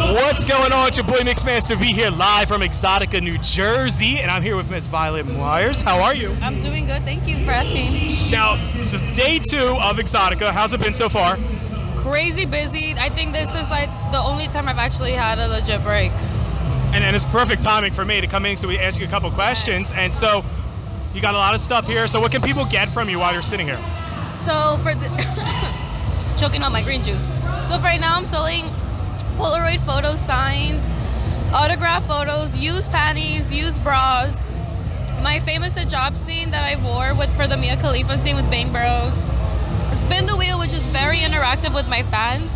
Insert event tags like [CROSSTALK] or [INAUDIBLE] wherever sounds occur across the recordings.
What's going on? It's your boy Mixmaster B here live from Exxxotica, New Jersey, and I'm here with Miss Violet Myers. How are you? I'm doing good. Thank you for asking. Now, this is day two of Exxxotica. How's it been so far? Crazy busy. I think this is like the only time I've actually had a legit break. And, and it's perfect timing for me to come in so we ask you a couple questions. And so, you got a lot of stuff here. So, what can people get from you while you're sitting here? So for the [COUGHS] choking on my green juice. So for right now, I'm selling Polaroid photos, signs, autograph photos, used panties, used bras. My famous hijab scene that I wore with for the Mia Khalifa scene with Bang Bros. Spin the wheel, which is very interactive with my fans.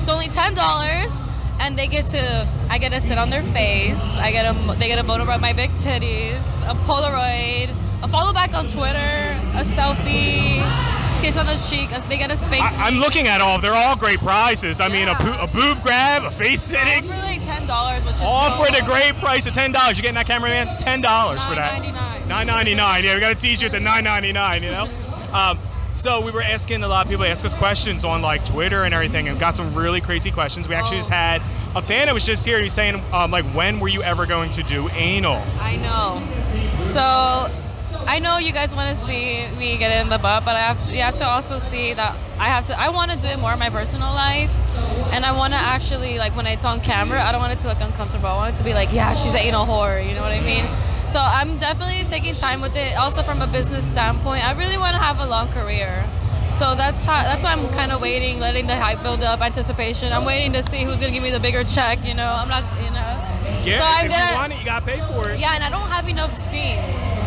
It's only ten dollars, and they get to I get to sit on their face. I get a they get a photo of my big titties, a Polaroid, a follow back on Twitter, a selfie, kiss on the cheek. They a spank. I, I'm looking at all. They're all great prizes. I mean, a, Yeah. a boob grab, a face sitting. all for like ten dollars, which is all so for the great price of ten dollars. You getting that cameraman? Ten dollars for that. $9.99. Nine ninety nine. Yeah, we got to teach you at the nine ninety nine. You know. Um, so we were asking a lot of people ask us questions on like Twitter and everything, and got some really crazy questions. We actually Oh. just had a fan that was just here. He's saying um, like, when were you ever going to do anal? I know. So I know you guys want to see me get it in the butt, but I have to, you have to also see that I have to. I want to do it more in my personal life, and I want to actually like when it's on camera. I don't want it to look uncomfortable. I want it to be like, yeah, she's an anal whore. You know what I mean? So I'm definitely taking time with it. Also from a business standpoint, I really want to have a long career. So that's how. That's why I'm kind of waiting, letting the hype build up, anticipation. I'm waiting to see who's gonna give me the bigger check. You know, I'm not. You know. Yeah, So I'm if gonna- you want it, you got to pay for it. Yeah, and I don't have enough scenes.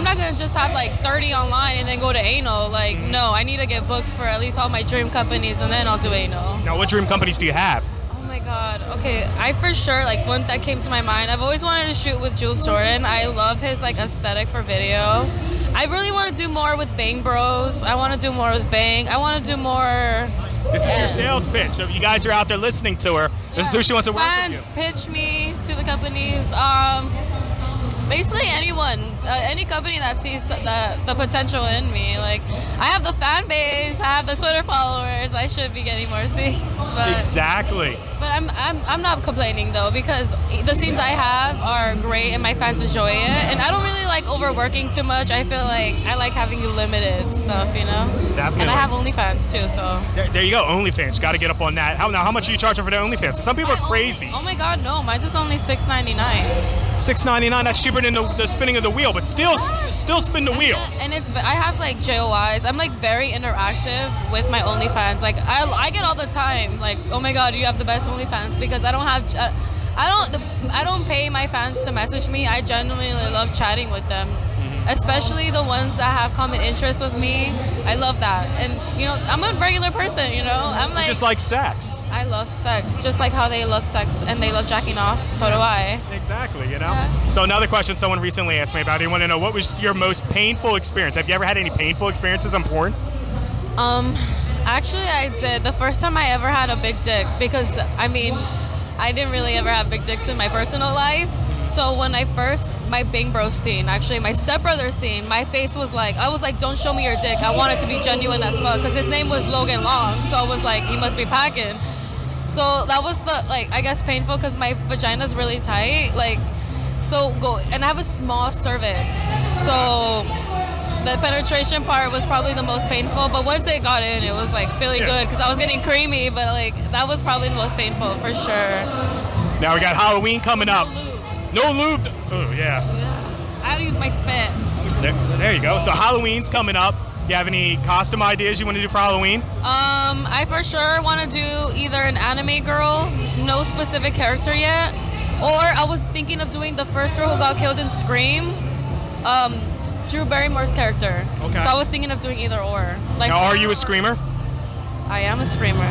I'm not gonna just have like 30 online and then go to anal. Like, no, I need to get booked for at least all my dream companies and then I'll do anal. Now, what dream companies do you have? Oh my god. Okay, I for sure like one that came to my mind. I've always wanted to shoot with Jules Jordan. I love his like aesthetic for video. I really want to do more with Bang Bros. I want to do more with Bang. I want to do more. This is your sales pitch. So if you guys are out there listening to her, this is who she wants to work Fans with you. pitch me to the companies. Um, basically anyone, uh, any company that sees the the potential in me. Like I have the fan base, I have the Twitter followers. I should be getting more [LAUGHS] scenes, but Exactly. but I'm I'm I'm not complaining though because the scenes I have are great and my fans enjoy it. And I don't really overworking too much. I feel like I like having you limited stuff, you know. Definitely. And I have OnlyFans too, so. There, there you go. OnlyFans. Got to get up on that. How now? How much are you charging for the OnlyFans? Some people are crazy. Only, oh my God, no! Mine's is only six ninety nine. Six ninety nine. That's cheaper than the, the spinning of the wheel, but still, still spin the wheel. And it's I have like JOIs. I'm like very interactive with my OnlyFans. Like I, I get all the time like, oh my god, you have the best OnlyFans because I don't have. ch- I don't. I don't pay my fans to message me. I genuinely love chatting with them, especially the ones that have common interests with me. I love that, and you know, I'm a regular person. You know, I'm like, Just like sex. I love sex, just like how they love sex and they love jacking off. So do I. Exactly. You know. Yeah. So another question someone recently asked me about. They want to know what was your most painful experience. Have you ever had any painful experiences on porn? Um, actually, I did. The first time I ever had a big dick, because I mean, I didn't really ever have big dicks in my personal life. So when I first, my Bang Bros scene, actually my stepbrother scene, my face was like, I was like, don't show me your dick. I want it to be genuine as fuck, because his name was Logan Long. So I was like, he must be packing. So that was the like, I guess painful, because my vagina's really tight. Like, so go, and I have a small cervix. So the penetration part was probably the most painful, but once it got in, it was like feeling Yeah. good because I was getting creamy, but like that was probably the most painful for sure. Now we got Halloween coming up. No lube. Oh yeah. I had to use my spit. There, there you go. So Halloween's coming up. You have any costume ideas you want to do for Halloween? Um, I for sure want to do either an anime girl, no specific character yet, or I was thinking of doing the first girl who got killed in Scream, um, Drew Barrymore's character. Okay. So I was thinking of doing either or. Like, Now, are you a screamer? I am a screamer.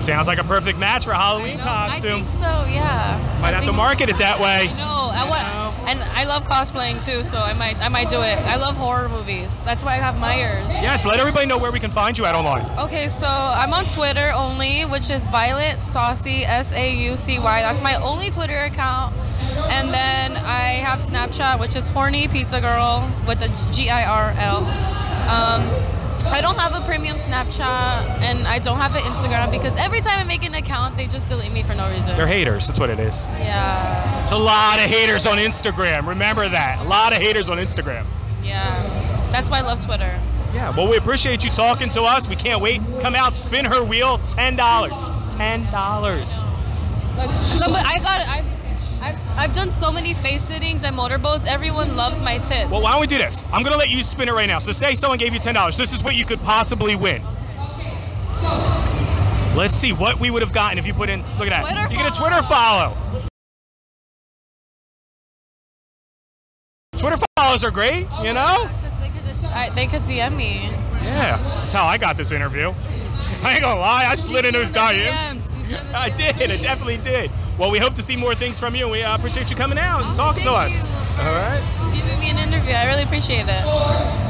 Sounds like a perfect match for a Halloween No, costume. I think so, yeah. Might I have to market it that way. I know. I want, and I love cosplaying too, so I might, I might do it. I love horror movies. That's why I have Myers. Yes, let everybody know where we can find you at online. Okay, so I'm on Twitter only, which is Violet Saucy S A U C Y. That's my only Twitter account. And then I have Snapchat, which is Horny Pizza Girl with the G I R L. Um, I don't have a premium Snapchat and I don't have an Instagram because every time I make an account, they just delete me for no reason. They're haters. That's what it is. yeah, There's a lot of haters on Instagram. Remember that. A lot of haters on Instagram. yeah. That's why I love Twitter. Yeah, well, we appreciate you talking to us. We can't wait. Come out, spin her wheel, $10. $10. Like, somebody, I got, I've, I've, I've done so many face sittings and motorboats. Everyone loves my tip. Well, why don't we do this? I'm going to let you spin it right now. So, say someone gave you $10. This is what you could possibly win. Okay. Let's see what we would have gotten if you put in. Look at that. Twitter you get a. Twitter follow. Twitter follows are great, oh, you know? Because they could, I, they could DM me. Yeah, that's how I got this interview. [LAUGHS] I ain't gonna lie, I slid into his DMs. DMs. You sent it [LAUGHS] I did, I definitely did. Well, we hope to see more things from you, and we uh, appreciate you coming out and Oh, talking to us. All right. Giving me an interview. I really appreciate it.